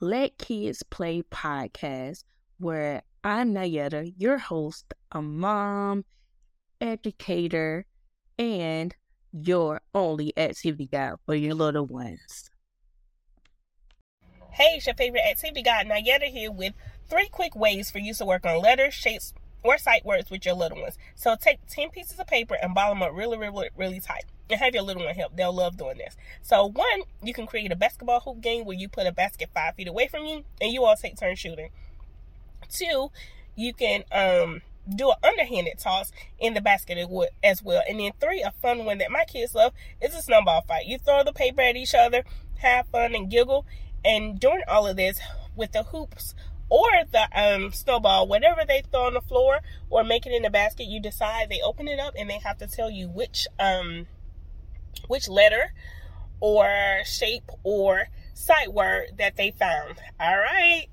Let Kids Play podcast, where I'm Nyetta, your host, a mom, educator, and your only activity guide for your little ones. Hey, it's your favorite activity guide, Nyetta here with three quick ways for you to work on letters, shapes, or sight words with your little ones. So take 10 pieces of paper and ball them up really, really, really tight. And have your little one help. They'll love doing this. So one, you can create a basketball hoop game where you put a basket five feet away from you and you all take turns shooting. Two, you can um do an underhanded toss in the basket as well. And then three, a fun one that my kids love is a snowball fight. You throw the paper at each other, have fun and giggle. And during all of this, with the hoops or the um, snowball, whatever they throw on the floor or make it in the basket, you decide they open it up and they have to tell you which um which letter or shape or sight word that they found. All right.